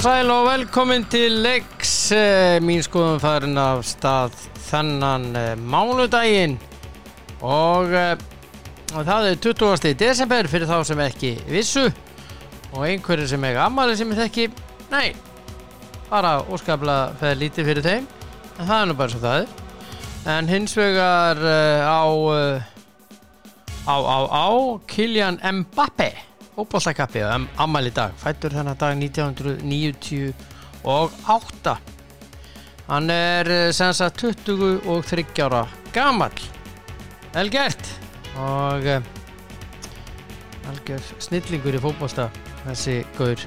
Og sæl og velkomin til leiks eh, mín skoðum farin af stað þennan eh, mánudaginn. Og, eh, og það er 20. desember fyrir þá sem ekki vissu. Og einhverju sem ekki ammali sem ég þekki nei, bara óskaplega feð lítið fyrir þeim. En það er nú bara svo það er. En hins vegar á uh, á, á, á Kylian Mbappe fótballtakappi um, ammæli í dag fættur þennan dag 1998 hann er eh, sem sagt 23 ára gamall. Vel gert. Og uh, algjör snillingur í fótballsta þessi gaur.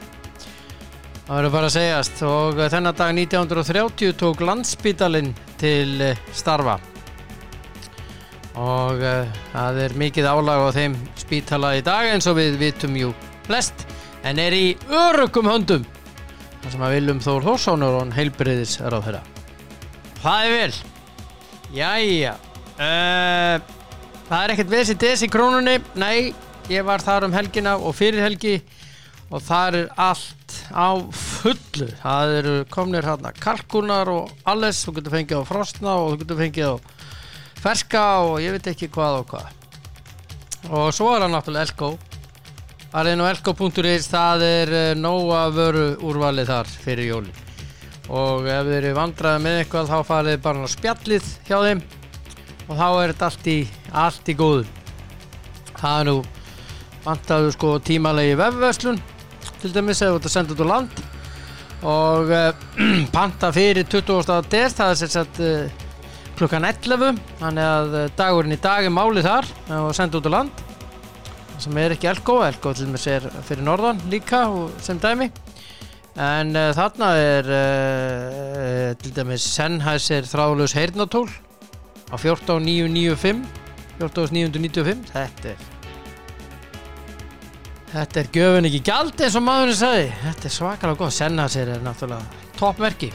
Það verður bara að segjast. Og uh, þennan dag 1930 tók landsbítalinn til starfa og uh, það er mikið álag á þeim spítala í dag eins og við vitum jú flest en er í örugum höndum. Þar sem að Viljum Þór Þórsónur og heilbriðis er á þeirra það er vel. Jæja. Uh, það er ekkert vesið des í krónunni nei, ég var þar um helgina og fyrir helgi og það er allt á fullu. Það eru komnir hérna kalkunar og alles, þú getur fengið á frostna og þú getur fengið á ferska og ég veit ekki hvað og hvað. Og svo er það náttúrulega Elko. Er nú elko.is það er uh, nóga vöru úrvalið þar fyrir jóli og ef þið eru vandraði með eitthvað þá farið bara spjallið hjá þeim. Og þá er þetta allt í allt í góðu. Það er nú vantaðu sko tímalegi vefverslun til dæmis ef þú ert að senda út á land. Og uh, panta fyrir 20. des það er sér sett uh, klukkan 11 þannig að eh, dagurinn í dag er málið þar og senda út á land. Sem er ekki Elko, Elko dæmis er fyrir norðan líka sem dæmi. En uh, þarna er uh, til dæmis Sennheiser þráðlaus heyrnatól á 14995 14995 þetta er þetta er göfun ekki gjald eins og maðurinn sagði. Þetta er svakalega góð, Sennheiser er náttúrulega toppverki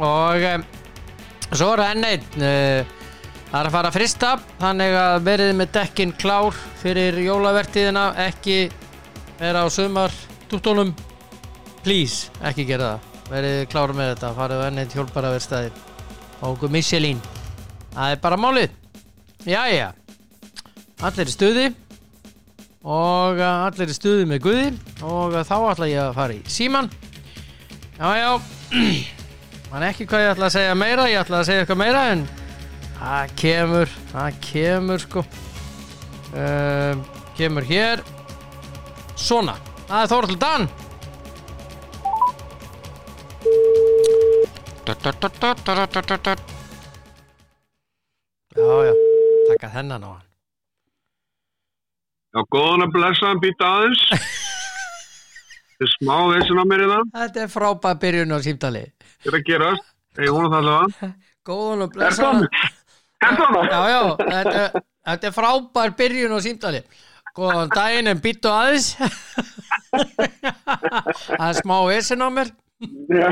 og um, Svo er enn einn uh, Það er að fara að frista Þannig að verið með dekkin klár Fyrir jólavertíðina Ekki vera á sumar Túttónum Please, ekki gera það. Verið klár með þetta Farið á enn einn hjálparaverstaði okkur Michelin. Það er bara málið. Jæja Allir í stuði. Og allir í stuði með Guði. Og þá ætla ég að fara í síman Jájá Man ekki hvað ég ætla að segja meira, ég ætla að segja eitthvað meira en það kemur, það kemur sko. Uh, kemur hér. Svona, það er Þórald Dan. Já, já, taka þennan á hann. Já, góðan að blessa hann býta aðeins. Þetta er smá þessin á mér í það. Þetta er frábæð byrjun á símtalið. Þetta er að gerast. Ég vona það allavega. Góðan og Er blessaðan. Er? Já, já, þetta, þetta er frábær byrjun á símtali. Góðan daginn en býttu aðeins. Það er smá vesen á mér. Já,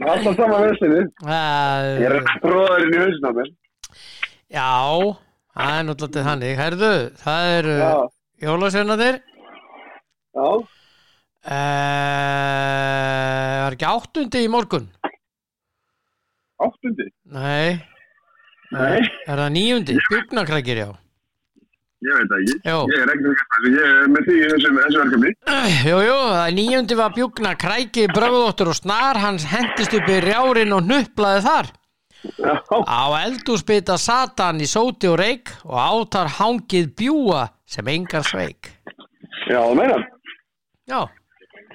Ah, alltaf sama vesinni. Ég er uh, bróðurinn í hausin á mér. já, það er náttúrulega þannig. Herðu, það Já, jólasveinadir. já. Uh, ekki áttundi í morgun? Áttundi. Nei. Nei. Er það níundi? Björnakrækir, já. Ég veit ekki. Jó. Ég er ekki með því þessu, verkefni. Jú, jú, það níundi var bjúkna kræki, bröðóttur og snar, hans hendist upp í rjárin og nupplaði þar. Já, Á eldúsbytta satan í sóti og reik og átar hangið bjúa sem engar sveik. já, það meina. Já,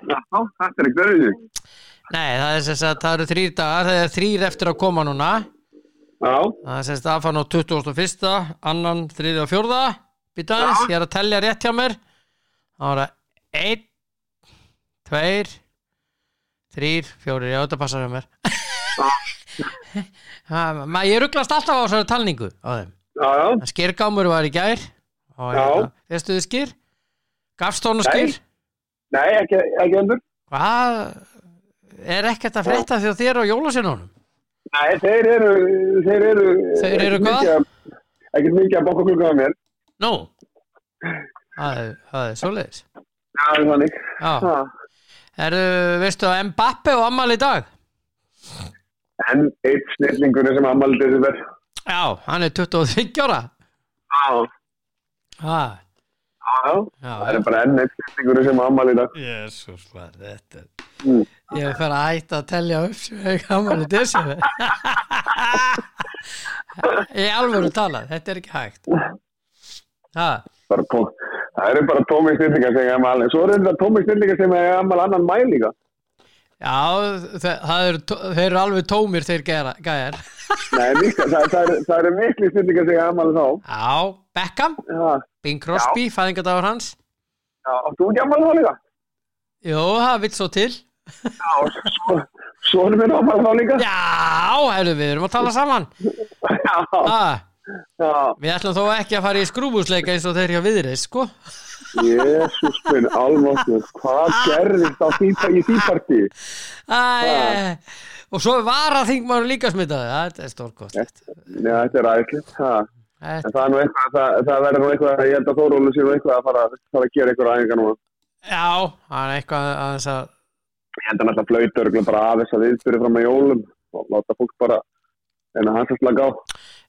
Já, þetta er ekki verið því. Nei, það er sem sagt, það eru þrýr dagar, það er þrýr eftir að koma núna. Já, Það er sem sagt aðfann á 21. annan, þriði og fjórða. Býta aðeins, ég er að tellja rétt hjá mér. Það það einn, tveir, þrýr, fjórir, já þetta passar hjá mér. Ma- Ég rugglast alltaf á þessari talningu á þeim. já, já. Skirgámur var í gær. Já. hérna, Veistu þið skir? Gafstónu skir? Nei, ekki, ekki endur. Hvað? Er ekkert að frétta því þér á jólasinunum? Nei, þeir eru, þeir eru... Þeir eru hvað? að- Ekkert mikið að bóka klukkan á mér. Nú, það er, svoleiðis. Já, það er. Eru, veistu að Mbappe og Amal í dag? En eitt snillingur sem ammali desember. Já, hann er 23 ára. Já, Ah, Það er bara enn eitt snillingur sem ammali í dag. Jésús, hvað er þetta? Mm. Ég fer að hætta að telja upp sem ég gaman í desember. Í alvöru talað, þetta er ekki hægt. Ha, það eru bara tómi snillingar sem ég ammali. Svo eru þetta tómi snillingar sem ég ammali annan mæ líka. Já, það eru, alveg tómir þeir gæjar. Nei, líka, það, það, það eru miklu snillingar sem ég ammali þá. Já, Beckham, Já, Bing Crosby, fæðingadagur hans. já, og þú ekki ammali þá líka? Jú, það vill svo til. Já, svo, svo erum við ammali þá líka? Já, herru, við erum að tala saman. Já, Ha, já. við ætlum þó ekki að fara í skrúbúsleika eins og þeir hjá viðreis, sko. Jésús minn, alveg, hvað gerðist á því, í því partí? Æ, og svo var að þingmaður líka smitaði. Þetta er stórkostlegt. Já, þetta er ætlið, það. Það nú það, það verður nú eitthvað, ég held að Þórólu sé nú eitthvað að fara, fara að gera eitthvað aðeingar núna. Já, það er eitthvað aðeins að Ég held að náttúrulega flautur bara af þess að viðbyrja fram að jólum og láta fólk bara en að hans að slaka á.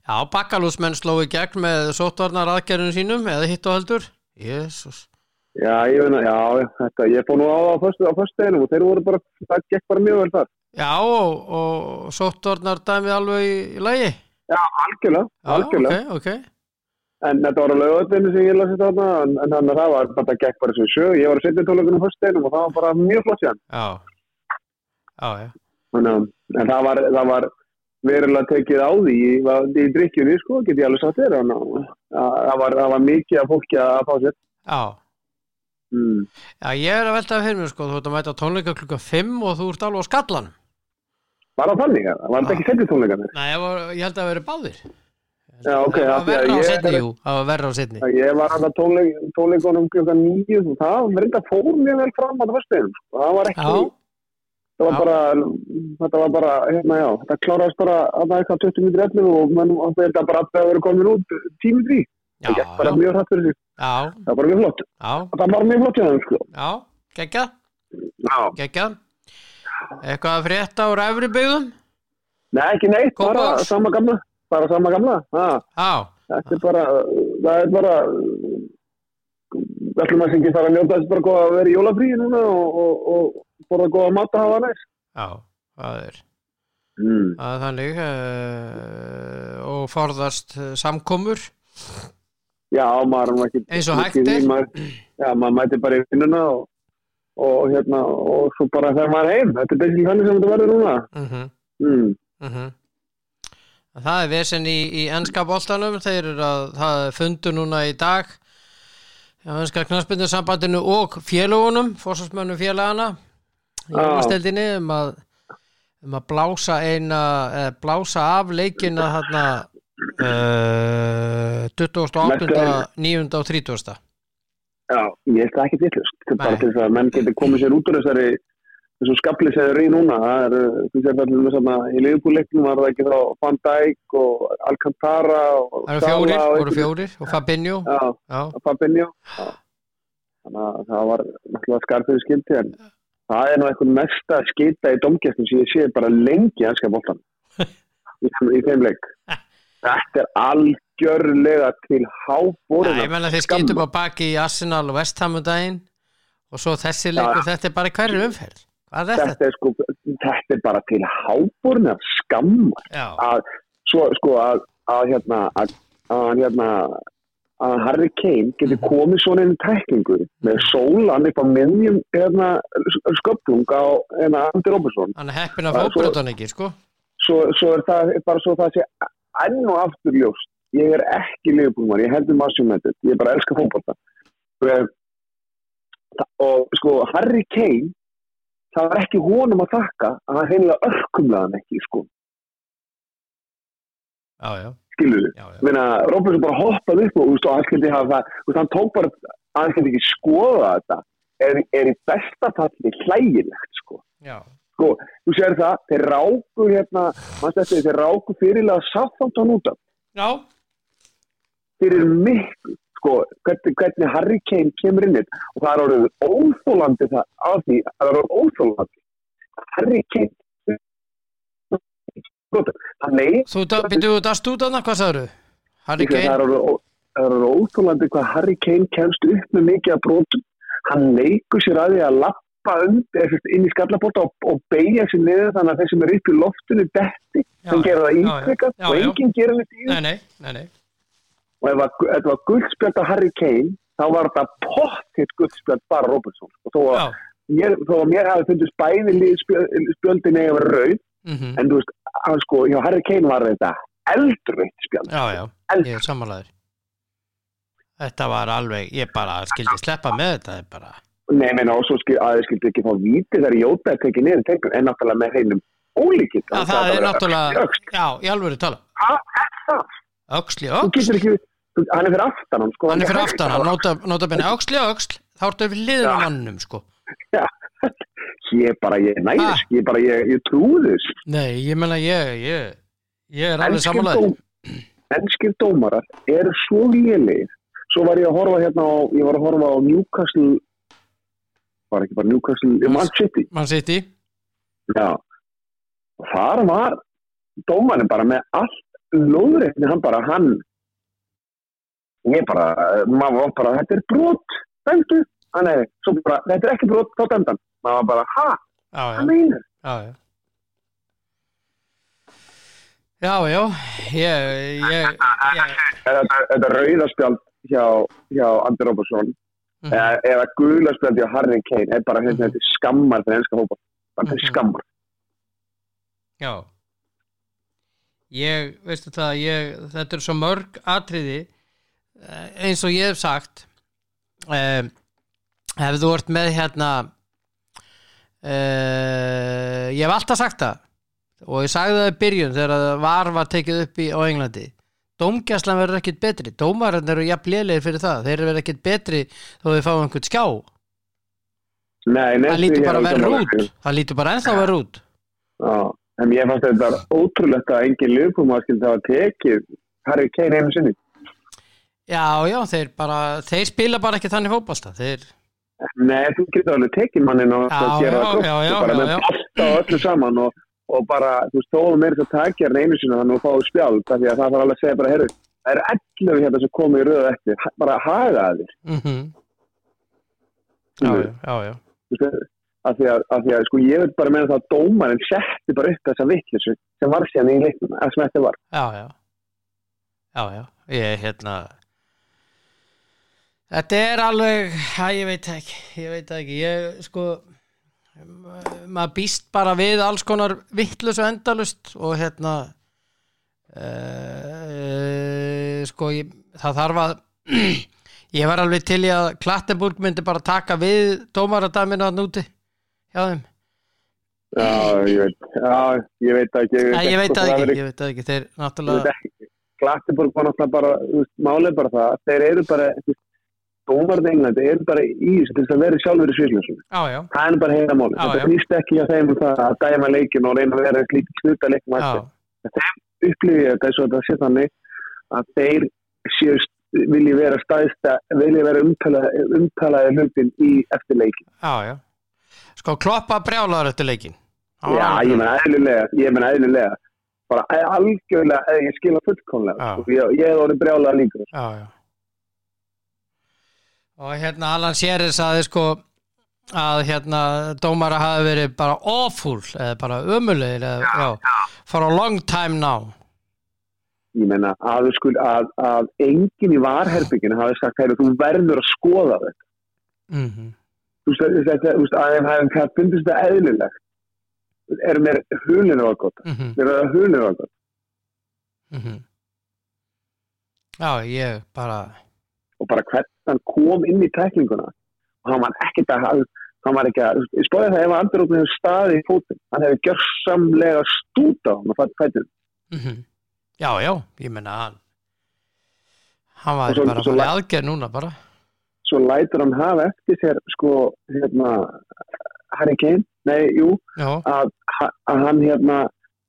Já, bakkalúsmenn sló í gegn með sóttvarnar aðgerðinu sínum eða hitt og heldur. Jésús. Já, ég að, já, þetta, ég fór nú á það á föstudeginum og þeir voru bara, það gekk bara mjög vel þar. Já, og, og sóttvarnar dæmið alveg í, í lagi. Já, algjörlega, Já, algjörlega. ok, ok. En þetta var á lögöldinu sem ég lasið þarna, en, en þannig að það var, þetta gekk bara sem sjö. Ég var að setja tónleikunum á föstudeginum og það var bara mjög flott sér. Já. Já, já. Þannig að, en það var, það var verulega tekið á því í, drikkjunni, sko, get ég alveg sagt þér. Að það var, var mikið af fólki að fá sér. Já. Mm. Já, ég er að velta fyrir mér, sko, þú ert að mæta tónleika klukka 5 og þú ert alveg á skallan. Var það þannig? Var þetta ekki setið tónleikanir? Nei, ég, var, ég held að það veri báðir. Já, ok. Það var að verra á setni, jú. Það var verra á setni. Ég var að tónleik, tónleikunum klukkan nýju og það reynda fór mjög vel fram á það fyrstegin. Það var ekki, var Já. bara, þetta var bara, hérna já, þetta kláraðist bara að það eitthvað 20 minnir 11 og menn og þetta bara að það verið komin út tímið því. já, Það gekk bara já, mjög hrætt fyrir já, Það var bara mjög flott. já, Það var mjög flott hjá þeim, sko. já, geggjað, Já. geggjað. Eitthvað að frétta úr efri byggðum? Nei, ekki neitt, bara Kópavogs? sama gamla. Bara sama gamla. Ha, Já, þetta er bara, það er bara, við ætlum að syngja þar að njóta þess bara að vera í jólafríi núna og, og, og borða góða mat að hafa næst. já, það er, Mm. það er þannig uh, og forðast uh, samkomur Já, maður ekki Eins og hægt er. Já, maður mæti bara í vinnuna og, og hérna og svo bara þegar maður heim Þetta er basically þannig sem þetta verður núna -huh, mm. uh -huh. Það er vesen í, í ennska boltanum þeir eru að það fundur núna í dag á ennska knarsbyndinsambandinu og félagunum fórsvarsmönnum félagana í Já. jólasteldinni um að um að blása eina eða blása af leikina þarna uh, 28. 9. og 30. Já, ég það ekki Þetta er bara til þess að menn getur komið sér út úr þessari þessu skapli sem er í núna það er, þú sér það til þess að í liðbúleiknum var það ekki þá Van Dijk og Alcantara og Það eru fjórir, voru fjórir og Fabinho Já, Já, Fabinho Já. þannig að það var náttúrulega skarpiðu skildi en það er nú eitthvað mesta skita í domgæstum sem ég sé bara lengi í ennska boltan í, þeim leik. Þetta er algjörlega til Já, háborina ég menna þeir skýtum á baki í Arsenal og West Ham um daginn og svo þessi leikur, þetta er bara hverju umferð. Er þetta? þetta er sko þetta er bara til háborina skammar. Að svo sko að, að hérna að, að hérna að Harry Kane getur komið svona inn í tæklingu með sólan upp á miðjum hérna, sköpnung á hérna, Andy Robertson hann er heppin svo- fókbröðan ekki, sko. Svo, svo er það bara svo það sé enn og aftur ljóst ég er ekki liðbúlmar, ég heldur maður sem þetta ég bara elska fókbalta og, sko Harry Kane það var ekki honum að þakka að hann heimlega örkumlaði hann ekki sko, Já. meina, Robertson bara hoppaði upp og, og skildi hafa það, veist, hann tók bara skildi ekki skoða þetta. Er, er í besta falli hlægilegt sko. já. sko, þú sér það, þeir ráku hérna, mannst eftir þeir ráku fyrirlega Southampton út af. Já, fyrir miklu, sko hvernig, hvernig Harry Kane kemur inn og það er orðið óþólandi það á því, það er orðið óþólandi Harry Kane hann nei Þú, þú dast út annað, hvað sagður Harry það Kane? það er orðið óþólandi hvað Harry Kane kemst upp með mikið af brotum. Hann leikur sér að því að lappa sem inn í skallabóta og, og beigja sér niður þannig að þeir sem er upp í loftinu detti, hann gerir það Já, og enginn gerir þetta í því. Nei, nei, nei, nei. Og ef að- þetta var guldspjöld af Harry Kane þá var þetta pottitt guldspjöld bara Robertson. Og þó að, mér, að mér hafi fundist bæði spjöldin eða rauð mhm. en þú veist, hann sko, hjá Harry Kane var þetta eldröytt spjöld Já, já, Eld- ég er sammálaður. Þetta var alveg, ég bara skildi sleppa með þetta það bara, Nei, meina, og svo skil, að skildi ekki fá víti þegar Jóta er tekið niður tekur, en náttúrulega með heinum ólíkitt. Já, það er náttúrulega Já, í tala. Hvað er það? Öxl getur ekki, þú, hann er fyrir aftan hann, sko. Hann er fyrir aftan, að- hann nota, nota benni öxli, öxl. Þá ertu við liður Já. mannum, sko. Já, ég bara, ég Ah. næðis, ég bara, ég, ég trúði þess. Nei, ég meina, ég, ég Ég er alveg dóm- enskir dómarar eru svo lélegir. Svo var ég að horfa hérna á, ég var að horfa á Newcastle, var ekki bara Newcastle, Man City. Man í Já. Þar var dómarinn bara með allt lóðrétni, hann bara, hann ég bara, maður var bara, þetta er brot, dæmdu, hann er, svo bara, þetta er ekki brot, þá dæmdan. Maður var bara, ha, hvað meinar? já, já Já, já, ég, ég, ég Þetta, rauðaspjald hjá, hjá Andy Robertson Mhm. eða, eða gulaspjald hjá Harry Kane er bara hérna, þetta skammar fyrir ennska hópa. Þetta er Mhm. skammar. Já Ég, veistu það ég, þetta er svo mörg atriði eh, eins og ég hef sagt um, ef þú ert með hérna uh, ég hef alltaf sagt það og ég sagði það í byrjun þegar það var var tekið upp í á Englandi. Dómgæslan verður ekkit betri. Dómarinn eru jafn lélegir fyrir það. Þeir verið ekkit betri þó þau fá einhvern skjá. Nei, það lítur er bara alveg verður sammála. út. Það lítur bara ennþá verður út. Já, en ég fannst þetta ótrúlegt að engin lögum að skilta að tekið Harry Kane einu sinni. Já, já, þeir bara, þeir spila bara ekki þannig fótbolta, þeir, Nei, þú getur alveg tekið mannin og gera það já, já, bara með bolta og öllu saman og, og bara, þú veist, þóðum er þetta að takja hann einu sinni þannig að fáðu spjald, af því að það þarf alveg að segja bara, herru, það eru 11 hérna sem komið í röðu eftir, bara haga að þér. mhm, já, já, já, já, Þú veist, af því að, af því að, sko, ég vil bara meina það að dómarinn setti bara upp þessa vittlisu sem var síðan í leiknum, að sem þetta var. já, já, já, já, ég, hérna, þetta er alveg, að ég veit ekki, ég veit ekki, ég, sko, ma- maður býst bara við alls konar vittlust og endalust og hérna, uh, sko, ég, það þarf að, ég var alveg til í að Klattenburg myndi bara taka við dómaradæminu að núti hjá þeim. Já, ég veit, já, ég veit ekki. Ég veit hvort það verður ekki, ég veit ekki, þeir Ég náttúrulega, veit ekki. Glattiborg var náttúrulega bara, málið bara það, að þeir eru bara, þú veist, dómarinn Englandi eru bara í þess að vera sjálfur í já, Það er bara heila. Já, Þetta já. knýst ekki að þeim um að dæma leikin og reyna að vera lítið knuta leikum já, eftir. Upplifið þetta eins og þetta sé þannig að þeir séu vilji vera staðista, vilji vera umtalaði, umtalaði hlutin í eftir leikin. já, já. Sko, kloppa brjálaður eftir leikin. Var Já, ég menna eðlilega, ég menna eðlilega. Bara algjörlega, eh, ég skilja sko. Ég, ég hef orðið brjálega líka. Já, já. Og hérna Alan Sherry saði sko að hérna dómara hafi verið bara awful eða bara ömulegir eða, já, for a long time now. ég meina að, skul, að, að enginn í varherbygginu hafi sagt að þú verður að skoða þetta Mm þetta, þú veist að hvað fundist þetta eðlilegt erum þeir hulinu ágótt -hmm. þeir eru hulinu ágótt mhm. Já, ég bara og bara hvernig hann kom inn í tæklinguna og hann var ekkert að hann var ekki að, ég spóði það ef að andur hefur staði í fótinn, hann hefur gjörsamlega stúta á hann og fættir mm Já, já, ég menna hann hann var svo- bara að fara í aðgerð núna bara. Svo lætur hann hafa eftir sér sko, hérna Harry Kane, nei, jú Já, að, að hann hérna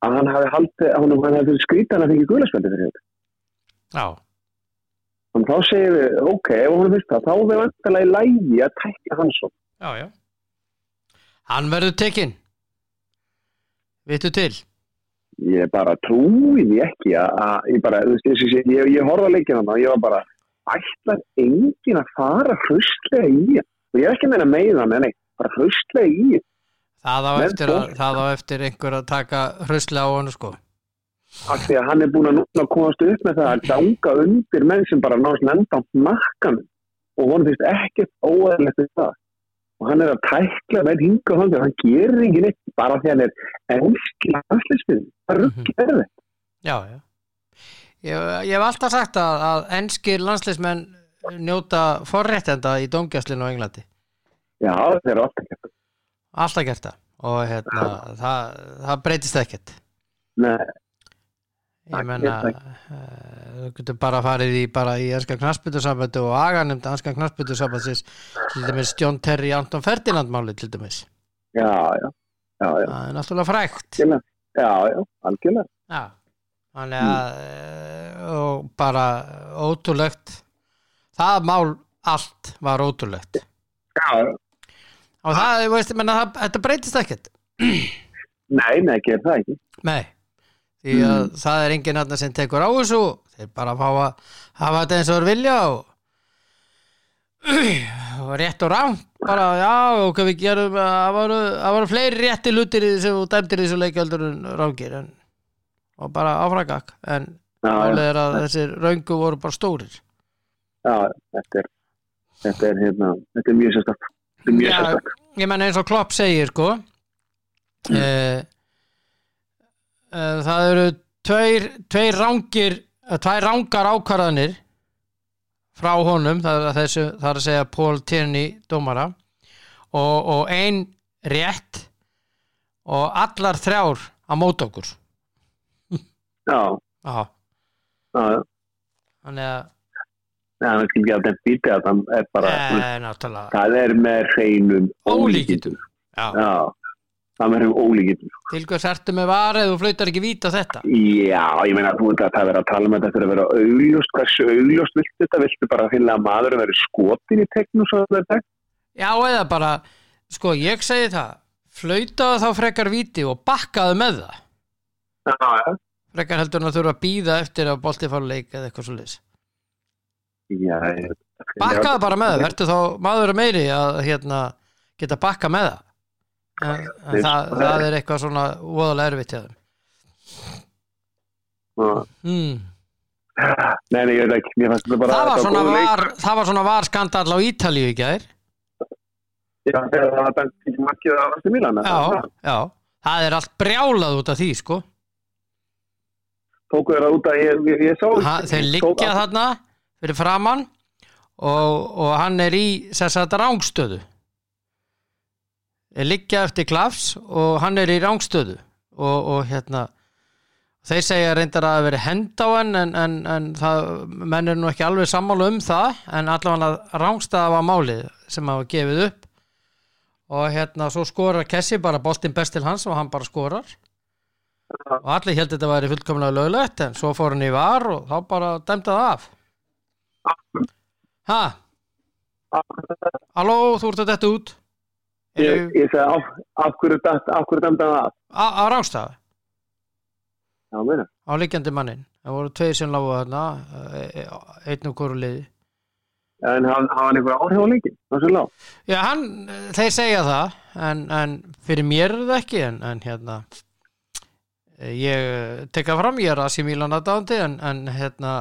að hann hafi haldið, að hann hafi fyrir skrítan að fengi guðlarspöldi fyrir þetta. Já, Þannig þá segir við, ok, ef hún finnst það, þá er við vantilega í lægi að tækja hans svo. Já, já. Hann verður tekinn. Vittu til. Ég bara trúi því ekki að, ég bara, þú veist, ég, ég, ég, að leikina þannig og ég var bara, ætlar enginn að fara hraustlega í hann. Og ég er ekki að meina með það, nei, bara hraustlega í hann. Það á eftir, að, fólk- það á eftir einhver að taka hraustlega á hann, sko. Af því að hann er búin að komast upp með það að ganga undir menn sem bara náðast nefnda á nakkanum og hún finnst ekkert óæðilegt við það. Og hann er að tækla með hinga og hann, hann gerir ekki neitt bara því hann er ennski landslisfið. Það rugg er það. Já, já. Ég, ég hef alltaf sagt að, að enskir landsleismenn njóta forréttenda í domgjastlinu á Englandi. Já, það er alltaf ekki. Alltaf gert það. Og hérna, það, það breytist ekkert. Nei, Ég menna, uh, þú getur bara farið í bara í ennska knarsbyttusambandi og aganemnd ennska knarsbyttusambandsins til dæmis John Terry Anton Ferdinand máli til dæmis. já, já, já, já, Það er náttúrulega algjörlega. Já, já, algjörlega. Já, þannig að mm. og bara ótrúlegt það mál allt var ótrúlegt Já, og það, þú veist, ég menna, það, þetta breytist ekkert nei, nei, gerir það ekki. nei, því að það er enginn þarna sem tekur á þessu þeir bara fá að hafa þetta eins og þeir vilja og, og rétt og rám bara, já, og hvað við gerum það voru, voru fleiri rétti í þessu og dæmtir þessu rángir en, og bara áfragak en já, er að þessir röngu voru bara stórir já, þetta er, þetta er, hérna, þetta er mjög sérstaklega. Mjög sérstaklega. ég menn eins og Klopp segir sko Mm. eh, það eru tveir, tveir rángir eh, tvær rángar ákvarðanir frá honum það er, að þessu, það er að segja Paul Tierney dómara. Og, og ein rétt og allar þrjár á mót okkur. Já, já, þannig að það er ekki að þetta býti að það er bara, eh, það er með hreinum ólíkitum já, Já, það er með hreinum ólíkitum. til hvers ertu með varið og flautar ekki víta þetta? Já, ég meina að að það verður að tala um þetta fyrir að vera augljóst, hversu augljóst viltu þetta, viltu bara finna að maður veri skotin í teknu svo að þetta Já, eða bara, sko, ég segi það flautaðu þá frekar víti og bakkaðu með það. Já, já, frekar heldur en að þurfa að býða eftir að bolti fara að leika eða eitthvað svo leis já, ég- bakkaðu bara með það, verður þá maður að meiri að hérna, geta bakka með það en, en það, það er eitthvað svona voðalega erfitt hjá þeim. Hmm. Nei, nei, ég veit ekki, bara það, var leik. var, það var svona var skandall á Ítalíu í gær. Já, þegar það var ekki makkið að Rasti Milan já, já, það er allt brjálað út af því, sko. Tóku þeirra út að ég, ég, ég sá ha, þeir liggja þarna fyrir framann og, og hann er í þetta rángstöðu liggja eftir klafs og hann er í rángstöðu og, og hérna þeir segja reyndar að það veri hend á hann en, en, en það, menn er nú ekki alveg sammála um það en allavega rángstaða var málið sem hafa gefið upp. Og hérna svo skorar Kessi bara boltinn best til hans og hann bara skorar. Og allir held þetta væri fullkomlega löglegt en svo fór hann í var og þá bara dæmdi það af. Ha, halló þú ert að detta út Ég, ég segi, af, af hverju hann af? á, rángstaða Já, meina. á liggjandi mannin það voru tveir sem lágu þarna eh, einn og hverju liði En hafa hann einhver áhrif á leikin, það sem lág. já hann, þeir segja það en, en fyrir mér er það ekki en, en hérna ég tekka fram, ég er að sé Mílan aðdáðandi en, en hérna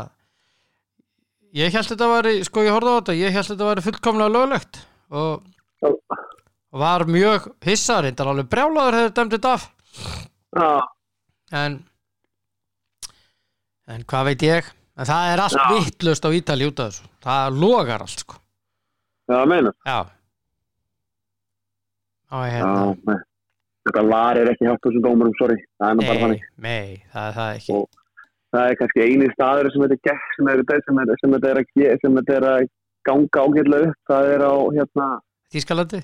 ég held þetta væri, sko ég horfði á þetta ég held þetta væri fullkomlega löglegt og, Já, var mjög hissa reyndar alveg brjálaður hefur dæmt þetta af já, en en hvað veit ég en það er allt vittlust á Ítali út af þessu það logar allt sko já, meina. já og Já, hérna nei. Þetta var er ekki hjálpt þessum dómurum, sorry. Það er nú bara nei, þannig. nei, það er það ekki Og- Það er kannski eini staður sem þetta er sem, er, sem, er, sem, þetta er sem þetta er að ganga ágætlega upp. Það er á, hérna, Þískalandi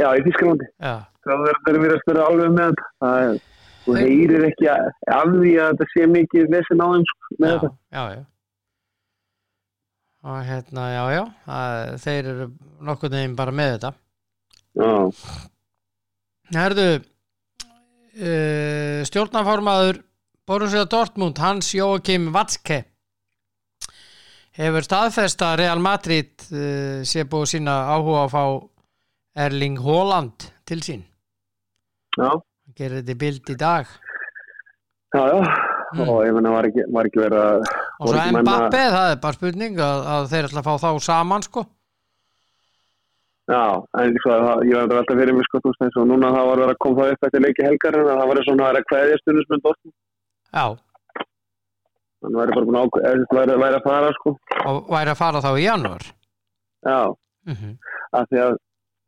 já, í Þískalandi. já, Það er verið að spyrja alveg með þetta. Það er, þú heyrir ekki af því að þetta sé mikið lesin á þeim sko, með já, þetta. já, já og hérna, já, já að, þeir eru nokkuð neginn bara með þetta Já, Herðu uh, stjórnaformaður Borussia Dortmund, Hans Jóakim Vatske hefur staðfest að Real Madrid uh, sé búið sína áhuga að fá Erling Haaland til sín já, gerir þetta bild í dag já, já. Mm. Og ég menna var ekki, var ekki verið að... og svo Mbappe, það er bara spurning að, að þeir ætla að fá þá saman sko Já, en sko, það, ég var alltaf fyrir mig sko, þú veist, og núna það var verið að koma það upp eftir leiki helgarinn að það var svona að vera kveðja stundismenn Dortmund. já, Þannig væri bara búin eða væri, væri að fara sko. og væri að fara þá í janúar Já, mm -hmm. af því að,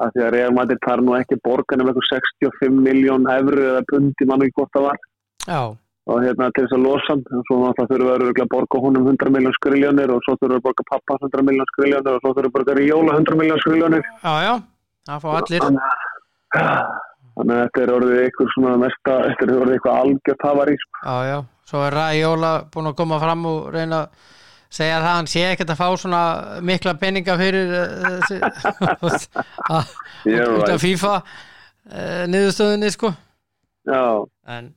af því að Real Madrid tar nú ekki borgan um eitthvað 65 miljón efru eða pundi mann ekki hvort það var. já, Og hérna til þess að losa og svo það þurfa að að borga honum 100 miljón skriljónir og svo þurfa að borga pappa 100 miljón skriljónir og svo þurfa að borga Ríóla 100 miljón skriljónir. já, já það fá allir Þannig að- að þetta er orðið eitthvað svona mesta, þetta er orðið eitthvað algjört hafari sko. Já, já, svo er Ræjóla búin að koma fram og reyna að segja það að hann sé ekkert að fá svona mikla peninga fyrir þessi, að, FIFA uh, niðurstöðunni sko. Já, en,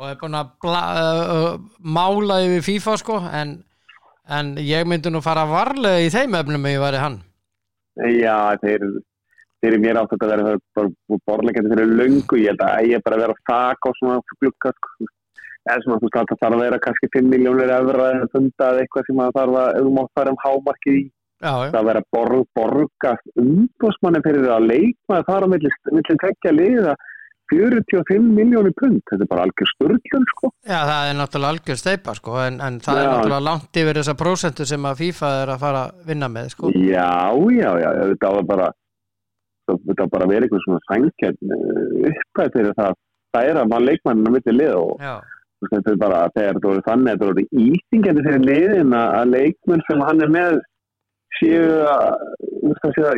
og er búin að bla, uh, mála yfir FIFA sko en, en ég myndi nú fara varlega í þeim efnum ef ég væri hann. Já, þeir, þeir eru mér átt að vera borlegjandi fyrir löngu, ég held að ég bara að vera að taka á svona glukka sko. Eða svona þú veist að það þarf að vera kannski 5 miljónir efra eða funda eða eitthvað sem að þarf að um átt fara um hámarkið í. Já, já, það að vera borg, borgast umbósmanni fyrir að leikma það milli, milli tekja liða 45 miljónir pund. Þetta er bara algjör sturglun sko. Já, það er náttúrulega algjör steipa sko en, en það er Já. náttúrulega langt yfir þessa prósentu sem að FIFA er að fara að vinna með sko. Já, já, já, þetta var bara þetta var bara að vera eitthvað svona sænkjörn uppæð fyrir það það er að mann leikmannina milli lið og Já, þú veist, þetta er bara þegar þetta voru þannig þetta voru íþingjandi fyrir liðin að leikmenn sem hann er með séu að,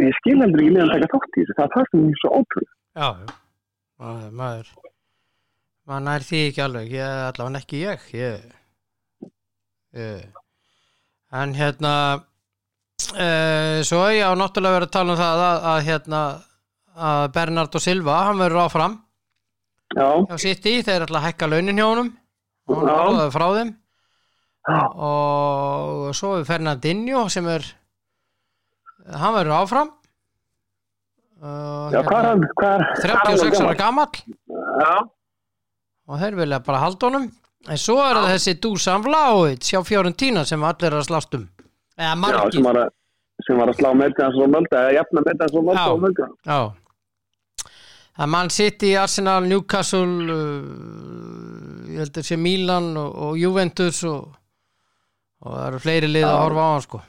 ég skil heldur ekki liðan að taka þátt í þessu. Það er sem er svo ótrúð já. Maður, maður nær því ekki alveg. Ég, allavega ekki ég, ég, ég. en hérna e, svo ég á náttúrulega verið að tala um það að, að hérna að Bernardo Silva, hann verður áfram Já, hjá City, þeir ætla að hækka launin hjá honum Já. orðaði frá þeim. Og svo er Fernandinho sem er hann verður áfram. Já, hvað er hann? Hvað er, hvað er hann 36 ára Já, og þeir vilja bara halda honum. En svo er það þessi Dusan Vlaovic hjá Fiorentina sem allir er að slást um. Eða margir. sem var að slá með hans og mölda eða jafna með hans og mölda Það mann sitt í Arsenal, Newcastle uh, ég heldur sé Milan og, og Juventus og, og það eru fleiri lið að horfa á hann sko.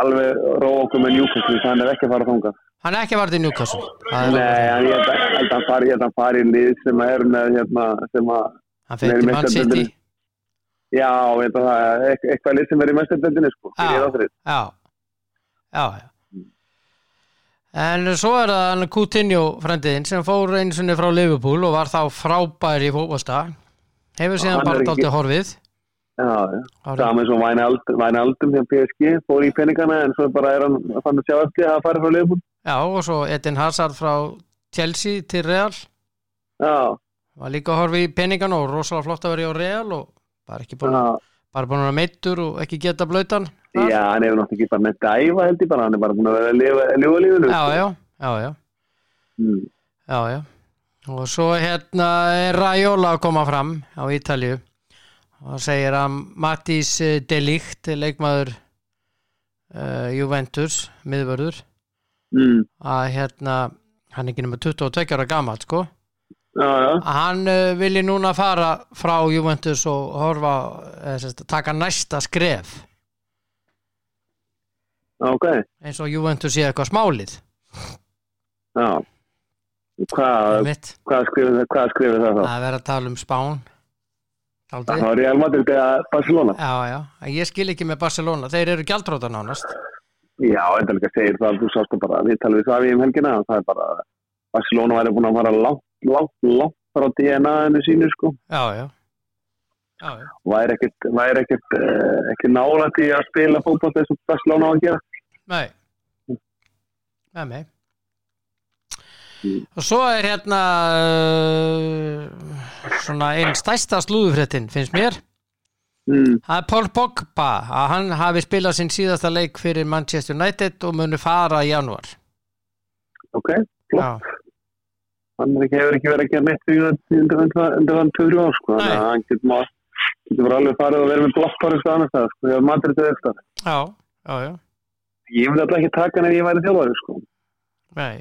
Alveg róa okkur með Newcastle þannig að hann er ekki að fara að þunga Hann er ekki varð í Newcastle. Það er Nei, hann, ég held að- að hann fari, að í lið sem er með hérna, sem að, Hann fyrir Nei, til Man City. Meistaradeildinni. já, ég held að það er eit- eitthvað lið sem er í mestardeldinni, sko, Já. í. Já. Já, já En svo er það Coutinho frendiðinn sem fór einu sinni frá Liverpool og var þá frábær í fótbolta. Hefur síðan bara dálítið horfið. Já, já. Með svo væna aldum sem PSG fór í peningana en svo bara er hann að fann að sjá eftir að fara frá Leifbúl. Já, og svo Edin Hazard frá Chelsea til Real. Já, var líka horfa í peningan og rosalega flott að vera í Real og bara ekki búin, bara búin að vera meittur og ekki geta blöytan já, hann hefur náttúrulega ekki bara með dæfa held ég bara, hann er bara búin að vera að lifa, lífinu. já, já, já, já, Mm. já, já. og svo hérna er Raiola að koma fram á Ítalju og segir að Matís Delikt leikmaður uh, Juventus miðvörður Mm. að hérna hann er ekki nema 22 ára gammal sko Já, já, að hann uh, vilji núna fara frá Juventus og horfa eða, sérst, taka næsta skref ok, eins og Juventus sé eitthvað smálið já. Hvað, hvað skrifir það, hvað skrifir það þá? að vera að tala um Spán Það Aldrei. var Real Madrid eða Barcelona. já, já, ég skil ekki með Barcelona þeir eru gjaldróta nánast Já, þetta líka segir það, þú sástu bara, við talum við það við um helgina, það er bara, Barcelona væri búin að fara langt, langt, langt frá DNA-inu sínu, sko. já, já, já, já. og væri ekkert, væri ekkert ekki nálægt í að spila fótboll þess að Barcelona á að gera Nei. Nei, nei Mm. Og svo er hérna uh, svona einn stærsta slúðufréttin finnst mér. Mm. Það er Paul Pogba að hann hafi spilað sinn síðasta leik fyrir Manchester United og muni fara í janúar. Ok, flott. Hann hefur ekki verið að gera fyrir undir þann töfri ár sko. þannig að hann getur getur alveg farið og verið með blokkar og annars það, sko, þegar maður er þetta eftir já, já, já. Ég myndi alltaf ekki taka hann ef ég væri þjálfari sko. Nei.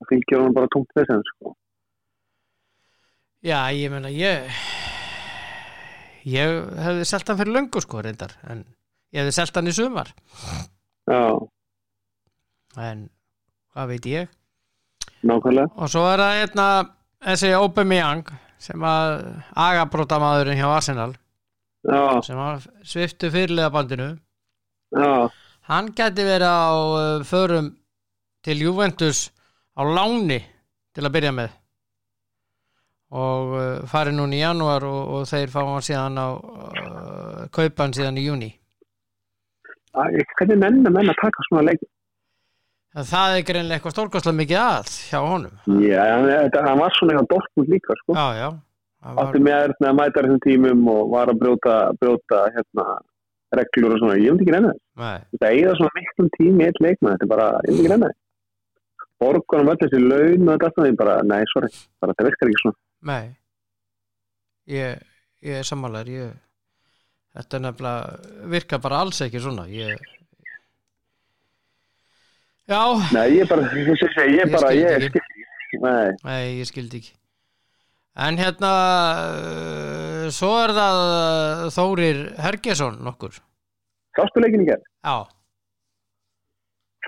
það fylgir hann bara tómt þess sko. Já, ég meina ég ég hefði selt hann fyrir löngu sko reyndar en ég hefði selt hann í sumar. Já, en hvað veit ég? Nákvæmlega. Og svo er það hérna þessi Aubameyang sem að agabrótamaðurinn hjá Arsenal já, sem að sviftu fyrirlega bandinu já, hann geti verið á uh, förum til Juventus á láni til að byrja með. Og uh, farið núna í janúar og, og þeir fá hann síðan á uh, kaupa hann síðan í júni hvernig menna menn að taka svona leik það er greinlega eitthvað stórkostlega mikið að hjá honum. Já, hann, var svona eitthvað dortmund líka sko. já, já. Það var, með að mæta þessum tímum og var að brjóta, brjóta hérna, reglur og svona, ég myndi ekki reyna þetta eigða svona miklum tími eitt leikmann, þetta er bara, ég myndi ekki reyna þess borgunum öll þessi laun og þetta allt það, ég bara, nei, sorry, bara þetta virkar ekki svona nei ég, ég er sammálar ég, þetta er nefnilega virka bara alls ekki svona ég já, nei, ég bara, ég, ég, ég, ég bara, skil ég ekki. Nei, ég skildi ekki En hérna uh, svo er það uh, Þórir Hergesson nokkur. Sástu leikin í gerð Já,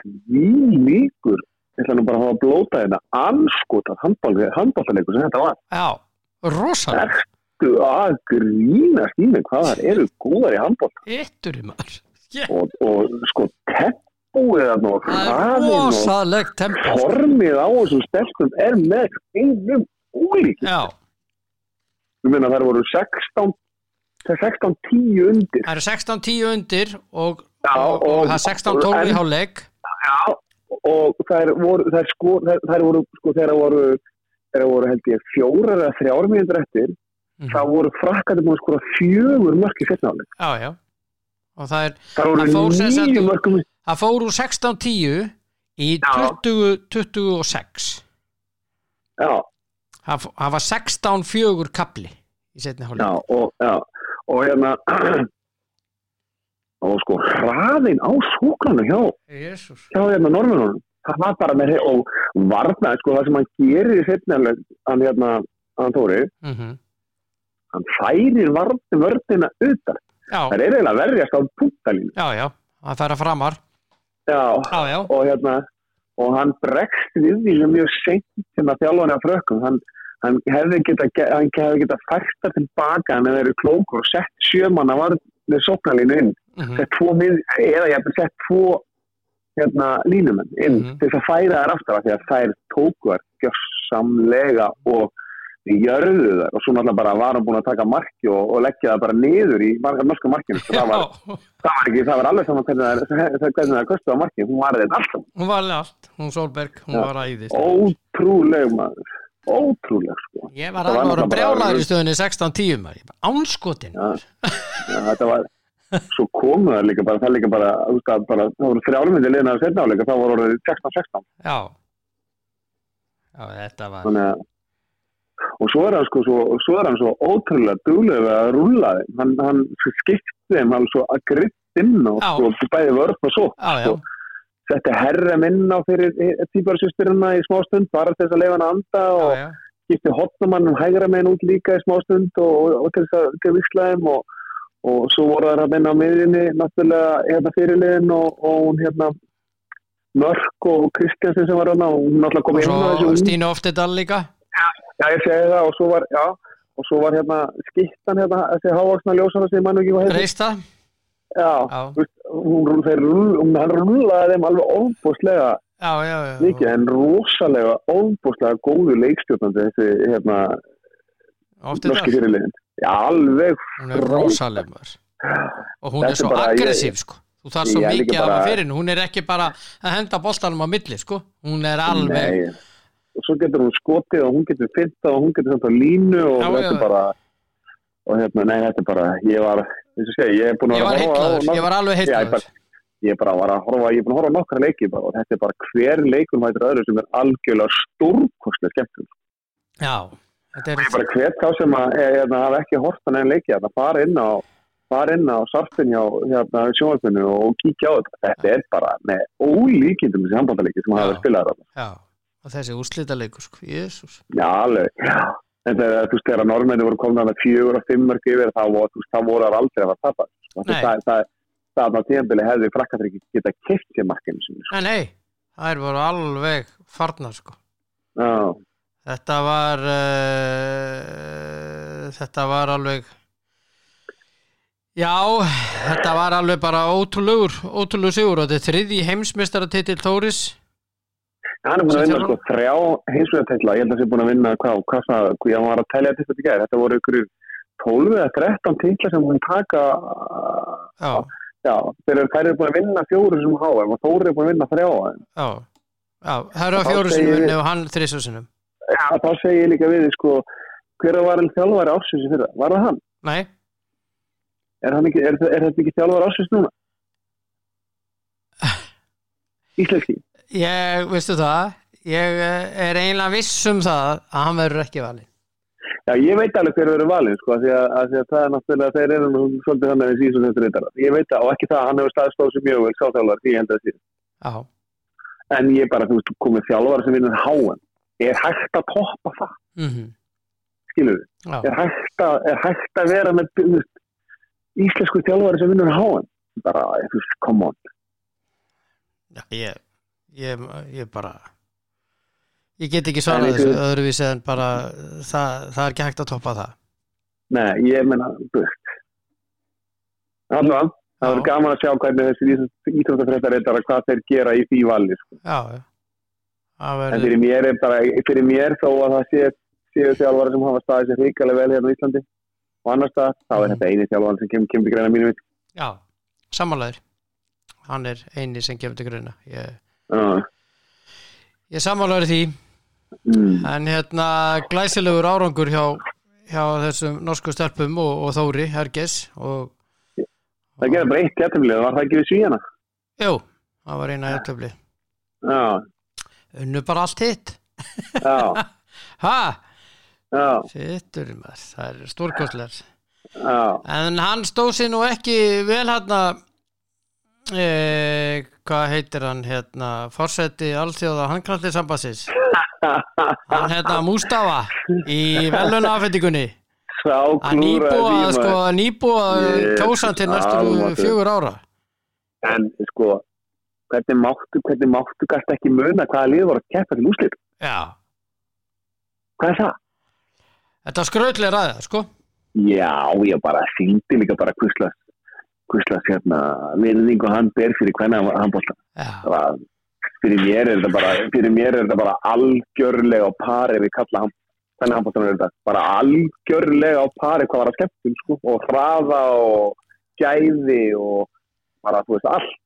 því líkur, ég ætla nú bara að hafa að blóta þetta anskotað handbóltaleikur sem þetta var. Já, rosalega Ertu að grínast í mig? Hvað það eru góðar í handbólt Yttur í maður. Yeah. og, og sko tempóið Það er hraðin og formið á þessum stelpum er með einum ólík ég meina það voru 16 16-10 undir. Það eru 16-10 undir og, Já, og, og, það er 16-12 í hálfleik. Já, og þær voru þær, sko, þær, þær voru sko þegar voru þegar voru held ég fjórar eða þrjár mínútur eftir Mhm. þá voru frakkandi búin skora fjögur mörk í setnáli Já, já. Og það er, það Það voru fór sagt mörkum það fór úr 16-10 í Já. 20-26 já, það var 16-4 kapli í setni já, hálfleik og, já, og hérna og sko hraðin á súklanu hjá Jésús hjá hérna normunum það var bara með og varna sko það sem hann gerir í setnáli hann hérna hann Þóri mm hann færir varna vörðina utan. Já, það er eiginlega að verjast á punktalínu. Já, já, það færa framar. Já, Já, já, og hérna og hann bregst við því sem mjög seint hérna þjálfani af frökkum. Hann, hann hefði geta, geta fært það tilbaka hann hefði verið klókur og sett sjömanna varðið sóknarlínu inn. Mm sett tvo eða ég hefði sett tvo hérna línumenn inn Mhm. til þess að færa þær aftur af því að þær tóku þær gjössamlega og jörðu þær og svo náttúrulega bara var hann búin að taka marki og, og leggja það bara niður í norska markinu. Sko. það, var, það var ekki, það var alveg saman hvernig það, það kosti á markinu, hún var þetta alltaf hún var alveg allt, hún Solberg, hún Já. var æðist ótrúleg maður. Ótrúleg sko. Ég var Það var alveg náttúrulega brjálaður í stöðunni 16-10 maður, ánskotin. Já. Já, þetta var svo komu það líka bara það líka bara, að það voru þrjálmyndi liðin að setna áleika þá voru orðið 16-16 Já. Já, þetta var að og svo er hann sko svo, svo er hann svo ótrúlega duglega við að rúlla þeim. Hann, hann skipti þeim hann svo að gritt inn og Já. sko bæði vörf og svo. Já, já, setti herra minna fyrir típarsýsturina í smástund bara til þess að leifa hann að anda já, og já. skipti hotnumannum hægra meginn út líka í smástund og, og, og til þess að til þeim og, og svo voru það að minna á miðjunni náttúrulega hérna fyrirliðin og, og hún hérna Mörk og Kristjansen sem var hérna og hún náttúrulega kom inn á þessu. Stínu Oftedal líka Já, ég segi það og svo var, já, og svo var hérna skittan hérna, þessi hávaksna ljósana sem mann ekki hvað heitir. Reista Já, veist, hún, hún, þeir, hún, hann rullaði þeim alveg já. mikið, en rosalega ofbúslega góðu leikstjórnandi þessi, hérna, norski fyrirliðin. Já, alveg hún er Frábær. rosaleg maður og hún Þetta er svo aggressív sko þú þarf svo mikið að bara- hafa fyrir henni hún er ekki bara að henda boltanum á milli sko hún er alveg Nei. Og svo getur hún skotið og hún getur fyrta og hún getur samt á línu og Já, þetta er bara og hérna, nei, þetta er bara ég var, segja, ég er búin að vera að horfa heitlaður, ég var alveg Já, ég heitlaður bara, bara var að horfa, ég er búin að horfa á nokkra leiki bara, og þetta er bara hver leikur mætir öðru sem er algjörlega stórkostlega skemmtum. já, þetta er bara hvet þá sem að ég, hérna, hafa ekki hort hann en leiki að fara inn á fara inn á sarfin hjá hérna, sjónvarpinu og kíkja á þetta. Þetta er bara með ólíkindum þessi handbóltaleiki sem hafa spilað og þessi úrslita leikur sko, jésús Já, alveg. En þegar þú veist, þegar normenni voru komin að fjögur og fimm mörg yfir þá voru, það aldrei að tapað. Sko. Nei. Það, það, það, það tíðanbili hefði frakkatryggi geta kipt sér markinu sinni. Sko. nei, nei, það er voru alveg farnar sko Já. þetta var uh, þetta var alveg já þetta var alveg bara ótrúlegur ótrúlegur sigur og þetta er þriði heimsmeistaratitil Tóris Hann er búin að Sem vinna sko þrjá heimsvegatætla, ég held að það sé búin að vinna hvað, hvað það, ég var að telja til þetta í gæri, þetta voru ykkur 12 eða 13 titla sem hún taka, já, já, þeir eru, búin að vinna fjóru sem HM og Þóri er búin að vinna þrjá. já, já það eru að fjóru ég- unni og hann þrísar sinum Já, þá segi ég líka við sko, hver var en þjálfari ársins í fyrra? Var það hann? nei, Er, hann er, er þetta ekki þjálfari ársins núna? Íslenski? Ég, veistu það ég eh, er eiginlega viss um það að hann verður ekki valinn. Já, ég veit alveg hver verður valinn, sko, því að, að, því að það er náttúrulega, þeir eru nú svolítið þannig að síðan þetta reyndara. Ég veit það, og ekki það, hann hefur staðstóð sem mjög vel, sáþjálfari, ég held að það sé. já, en ég bara, þú veist, komið þjálfara sem vinnur háan er hægt að toppa það, mhm. Skilur við? Já, er hægt að, er hægt að vera með þú veist, íslensku þjálfara sem vinnur háan bara, ég, ég, bara ég get ekki svarað En þessu einhver- öðruvísi en bara það, það er ekki hægt að toppa það. Nei, ég veist. Allavega það verður gaman að sjá hvernig þessi íþróttafréttar hvað þeir gera í því vali sko. já, það en verður, fyrir mér er bara, fyrir mér þó að það sé, séu þjálfara sem hafa staðið sér ríkalega vel hérna á Íslandi og annars það, þá er Mhm. þetta eini þjálfara sem kemur kem til greina mínu veit já, sammálaður. Hann er eini sem kemur til grunna ég, uh, ég sammálaður í því. Mm. en hérna glæsilegur árangur hjá, hjá þessum norsku stelpum og, og Þóri Herges og Það gerði bara eitt jættumlið, var það ekki við svíjana? jú, það var eina jættöfli Já, unnu bara allt hitt. Já, já, sittur maður það er stórkostlegar já. En hann stóð sér nú ekki vel hérna e, hvað heitir hann hérna fórseti alþjóða handkvæmlega sambassins hann hérna Mustafa í velunafendingunni Sá að nýbúa sko, maður. nýbúa kjósan til næstu fjögur ára. En sko, hvernig máttu, hvernig máttu gæst ekki muna hvaða lið voru að keppa til úslit? já, Hvað er það? þetta skrautlega ræða sko. Já, ég bara síndi líka bara hvuslas, hvuslas hérna, virðingu hann ber fyrir hvernig hann bólta. já, Fyrir mér er þetta bara, fyrir mér er þetta bara algjörlega á pari við kalla hann. Hvernig hann bólta er þetta? Bara algjörlega á pari hvað var að skemmtum, sko. Og hraða og gæði og bara, þú veist, allt.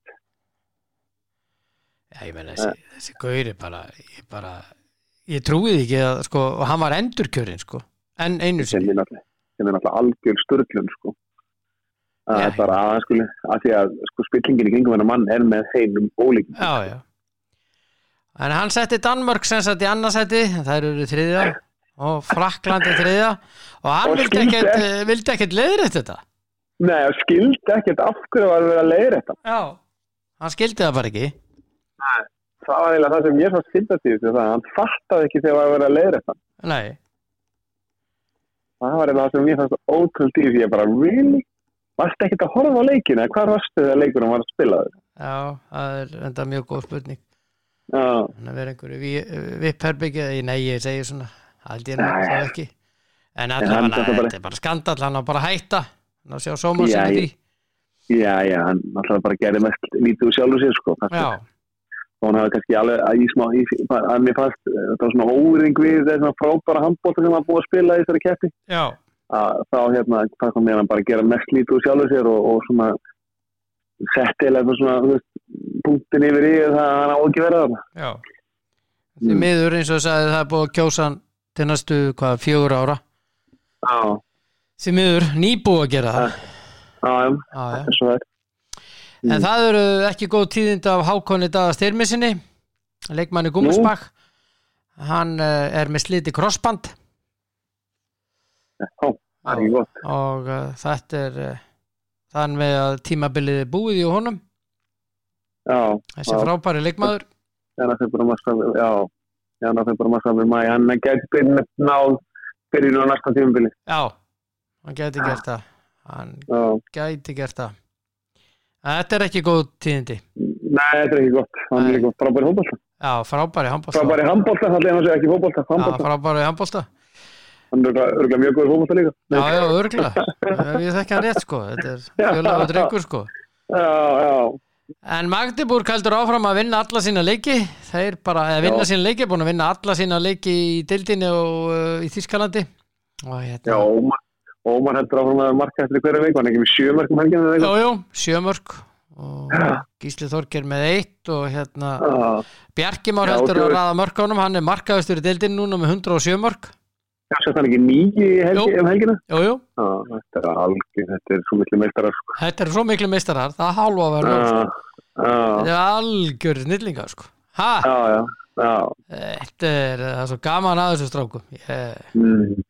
já ég meina þessi, þessi gauri bara ég bara, ég trúið ekki að sko, og hann var endurkjörinn sko en einu sem er náttúrulega, algjör störlun sko. Að Já. bara að, skuli, að því að sko, spillingin í kringum hennar mann er með já, já. En hann setti Danmörk sem sagt í annarsæti þær eru þriðja og Fraklandi þriðja. Og hann Og vildi ekkert, ekkert leiðrætt þetta? Nei, og skildi ekkert af hverju var að vera að leiða þetta já, hann skildi það bara ekki. Það var eiginlega það sem ég fannst skildast í þessu að hann fattaði ekki þegar var að vera að leiða þetta nei, það var eiginlega það sem ég fannst ótrúld í því ég bara, really? Varst ekkert að horfa á leikinu eða hvað varstu þegar leikunum var að spila þau? já, það er enda mjög góð spurning. Já, hann er verið einhverju vippherbyggja nei, ég segi svona, það held ég Nei. þá ekki. En allavega, þetta er bara skandall hann á bara að hætta. Hann á að sjá sóma ég- því. já, já, hann náttúrulega bara gerði mest lítið úr sjálfur sér sko já, og hann hafði kannski alveg að í smá að mér fannst eh, það var svona óring við þessna frábæra handbólta sem hann búið að spila í þessari keppi já, að þá hérna með hann bara að gera mest lítið úr sjálfur sér og, og svona setti eða eitthvað svona veist, punktin yfir í það að hann á ekki verið þarna. Því Mm. miður eins og sagði það er búið að kjósa hann til næstu hvað, fjögur ára. Já, Því miður nýbúið að gera það. já, það er En það eru ekki góð tíðind af Hákonni Daða Styrmisinni, leikmanni Gúmusbakk. Hann uh, er með sliti krossband Já, það er ekki gott og uh, þetta er uh, þann með að tímabilið er búið í honum. Já, Þessi Já. frábæri leikmaður. að það er bara massa já, já, það er bara massa með mæ hann byrjun náð byrjun á næsta tímubili Já, hann gæti gert það. Hann Já, gæti gert það. Þetta er ekki góð tíðindi. nei, þetta er ekki gott Nei. er líka frábæri fótbolta Já, frábæri handbólta. frábæri handbolta, það er ekki fótbolta Já, frábæri handbólta. Hann er örgulega mjög góður fótbolta líka Já, já, örgulega. Við þekki hann rétt, sko. Þetta er Já. fjölaðu drengur, sko. já, já, En Magdeburg heldur áfram að vinna alla sína leiki. Þeir bara, eða vinna Já. sína leiki, búin að vinna alla sína leiki í dildinni og uh, í Þískalandi. Og já, hérna, Ómar Ómar heldur áfram að marka eftir hverju veik hann ekki með sjö mörgum helginu eitthvað jú, sjömörk og Gísli Þorger með eitt og hérna Já, Bjarki Már Já, heldur að fjögur. raða mörkunum, hann er markaðustur í dildinni núna með 107 mörk. Ekki nýji helgi, Jú. um helginu Jú, jú, Já, þetta er algjör, þetta er svo miklu meistarar sko. þetta er svo miklu meistarar, það er vera nóg, sko. Þetta er algjör snillingar, sko. Þetta er, það svo gaman að þessu strákum. Ég mm,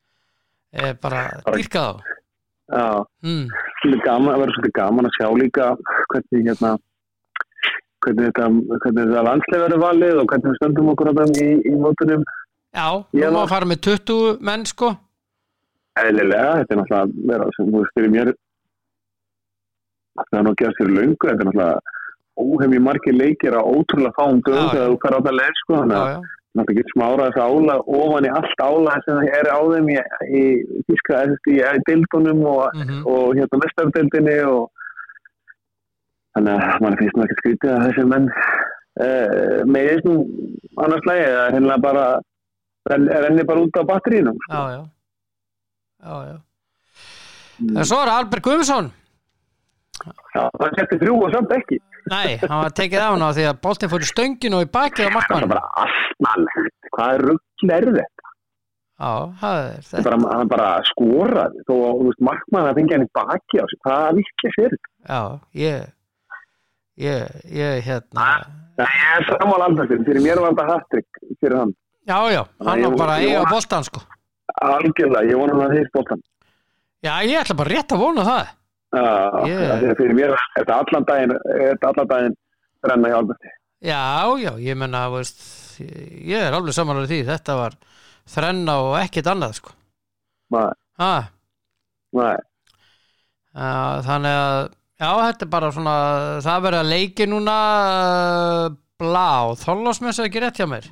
er bara dýrkað á. Mm. gaman, það verður svolítið gaman að sjá líka hvernig hérna hvernig þetta, þetta landslega verður valið og hvernig við stöndum okkur að þeim í, í mótunum Já, nú má að fara með 20 menn, sko. eðlilega, þetta er náttúrulega að vera sem þú veist fyrir mér það er nú að gera sér löngu þetta er náttúrulega óhefmi margir leikir á ótrúlega fáum dögum Já, já. þegar þú fer á þetta leir sko, þannig að það getur smára þess ála ofan í allt ála sem það er á þeim í, í, í í, deildunum og, Mm og hérna mestardeildinni og þannig að mann finnst ekki skrítið að þessi menn uh, meðist nú annars lægi eða hérna bara renni bara út á batterínum sko. Já, já. Já. Mm. Svo er Albert Guðmundsson. Það setti þrjú og samt ekki Nei, hann var tekið af hann á því að boltinn fór í stöngin og í bakið á það er markmann. bara astnalegt hvað er ruggl er þetta Já, það er Það er þetta. bara, bara skoraði þó að þú veist, markmann að fengja hann í baki á sig hvað virkja sér þetta Já, ég, ég, ég, hérna. Ég er sammála alveg fyrir mér var þetta hattrick fyrir hann Já, já, hann var bara að eiga boltan, sko. algjörlega, ég vona hann að þeir spóta Já, ég ætla bara rétt að vona það. hann Ég- yeah. fyrir mér er þetta allan daginn er þetta allan daginn brenna í Alberti Já, já, ég menna, veist, ég er alveg samanlega því, þetta var þrenna og ekkert annað, sko. Nei, Ha, nei, Já, þannig að já, þetta er bara svona það verður að leiki núna uh, blá, þorlásmessa ekki rétt hjá mér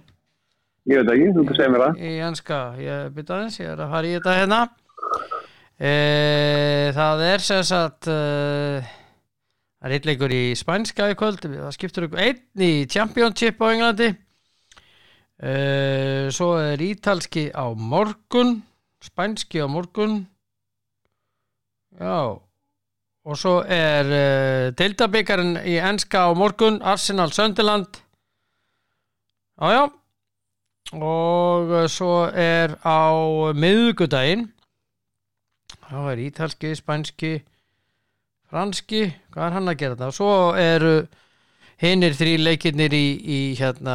ég veit ekki, þú segir mér það. í enska, ég byrja aðeins ég er að fara í þetta hérna. E, það er sem sagt uh, það er eitt leikur í spænska í kvöld það skiptur ykkur einn í championship á Englandi. E, svo er ítalski á morgun spænski á morgun. Já og svo er uh, deildabikarin í enska á morgun Arsenal Sönderland já já og svo er á miðugudaginn þá er ítalski, spænski franski, hvað er hann að gera þetta og svo eru hinnir þrý leikirnir í, í hérna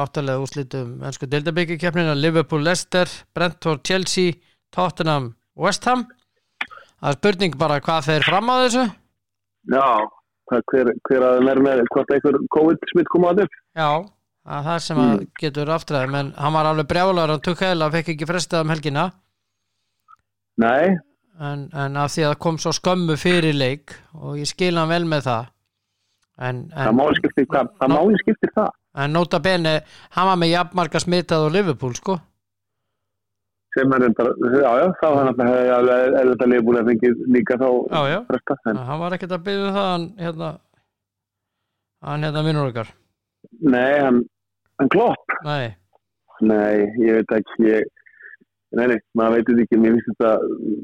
áttalega úrslitum ennsku deildabikikeppnina Liverpool, Leicester, Brentford, Chelsea Tottenham, West Ham. Það er spurning bara hvað þeir fram á þessu. Já, hver, hver að þeim er með hvort einhver COVID-smitt koma að upp já, það er það sem að getur aftræði, menn hann var alveg brjálar og tukk heila, fekk ekki frestað um helgina. Nei, en, en af því að það kom svo skömmu fyrir leik og ég skil hann vel með það en, það en, máli skiptir það Ná- máli skiptir það. En nota bene hann var með jafnmarka smitað og Liverpool sko. Sem er þetta, já, já, þá hann hefði alveg þetta liðbúin að fengið líka þá já, já, fresta, en hann var ekkert að byggja um það hann hérna hann hérna vinnur okkar. Nei, hann, hann klopp? Nei, nei, ég veit ekki ég, nei, nei, maður veit þetta ekki mér finnst þetta,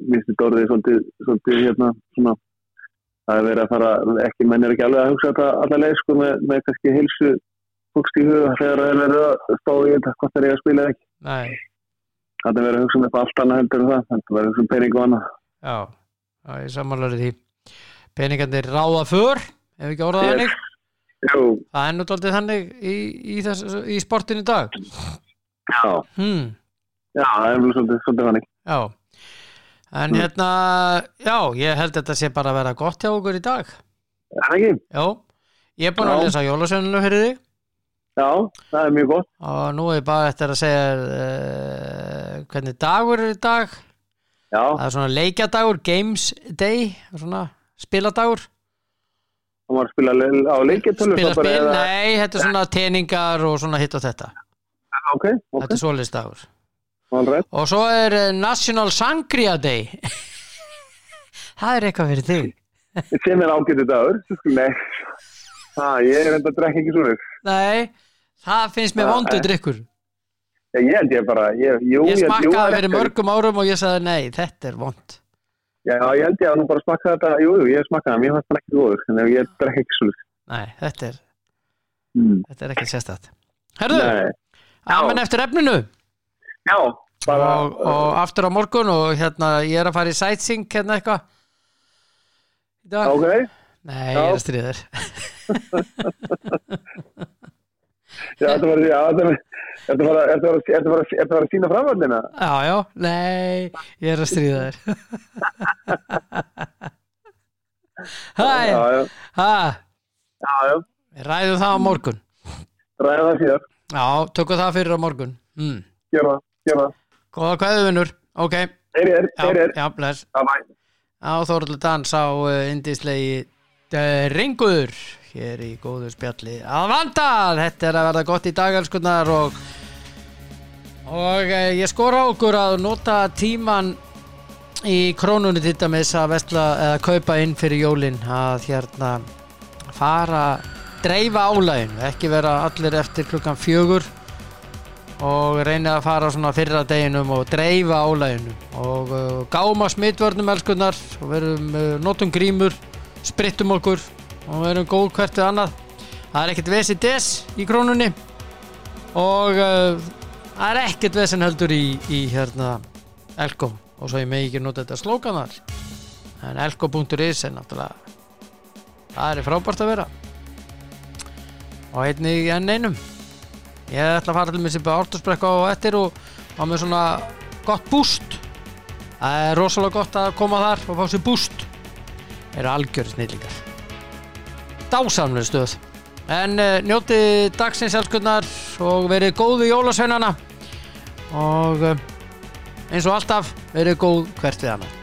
mér finnst þetta orðið svolítið, svolítið hérna, svona það er verið að fara, ekki menn er ekki alveg að hugsa þetta allavega sko með, með kannski heilsu fólkst í huga þegar það er verið að stóða í þetta hvort það er að spila eða ekki. Nei, það er verið að hugsa um eitthvað allt annað heldur en það það er verið að hugsa um pening og annað. Já, já ég samanlega því. Peningarnir ráða för ef ekki orðað Yes. þannig. Jú, það er nú daldið þannig í, í, þess, í sportinu í dag. Já, hmm, já, það er alveg svolítið, þannig. Já. En Mm. hérna, já, ég held þetta sé bara að vera gott hjá okkur í dag. Er það ekki? já, ég er búin að Já. lesa jólasönninu fyrir þig. Já, það er mjög gott. Og nú er bara eftir að segja uh, hvernig dagur er í dag. Já, það er svona leikjadagur, games day svona spiladagur hann var að spila á leikjartölu spila spil, nei, þetta er svona teningar og svona hitt og þetta. Ok, ok, þetta er all right. Og svo er eh, National Sangria Day. Það er eitthvað fyrir þig. Sem er ágætið dagur Nei, það, ég er enda að drekka ekki svona nei, það finnst mér Það vondu er- drikkur Já, ég held ég bara ég, jú, ég smakkaði fyrir mörgum árum og ég sagði nei, þetta er vond Já, ég held ég að nú bara smakka þetta. Jú, ég smakkaði, mér fannst það ekki góður En ég drekka ekki svona nei, þetta er, mm. þetta er ekki sérstætt herðu, amen eftir efninu. Já, bara og, og aftur á morgun og hérna ég er að fara í sightseeing hérna eitthvað. Ok, nei, ég er að stríða þér. já, þetta var að- sína framvöldina já, já, nei, ég er að stríða þér. Hæ, ræðum það á morgun. Ræða það síðar. Já, tökum það fyrir á morgun. Mm. Gjör það góða kvæðu vinnur, ok. Þeir er já, bless. Á Þóruldur Dans á indislegi Ringur hér í góðu spjalli. Að vanda, þetta er að verða gott í dag elskunnar og og uh, ég skora á okkur að nota tíman í krónunni til dæmis að vestla eða kaupa inn fyrir jólin að hérna fara dreifa álægin, ekki vera allir eftir klukkan fjögur og reyna að fara svona fyrra deginum og dreifa álæginu og uh, gáma smitvörnum elskunnar og verum uh, notum grímur sprittum okkur og verum góð hvert við annað. Það er ekkert vesi des í krónunni. Og uh, það er ekkert vesen heldur í, í hérna Elko. Og svo ég megi ekki nota þetta slókanar en elko.is er náttúrulega það er frábært að vera. Og einnig enn einum. Ég ætla að fara til með sér bara ártursbrekka og eftir og á með svona gott búst. Það er rosalega gott að koma þar og fá sér búst. Eru algjör snillingar dásamlega stöð. En uh, njóti dagsins elskunnar og verið góðu jólasveinana. Og uh, eins og alltaf verið góð hvert við annað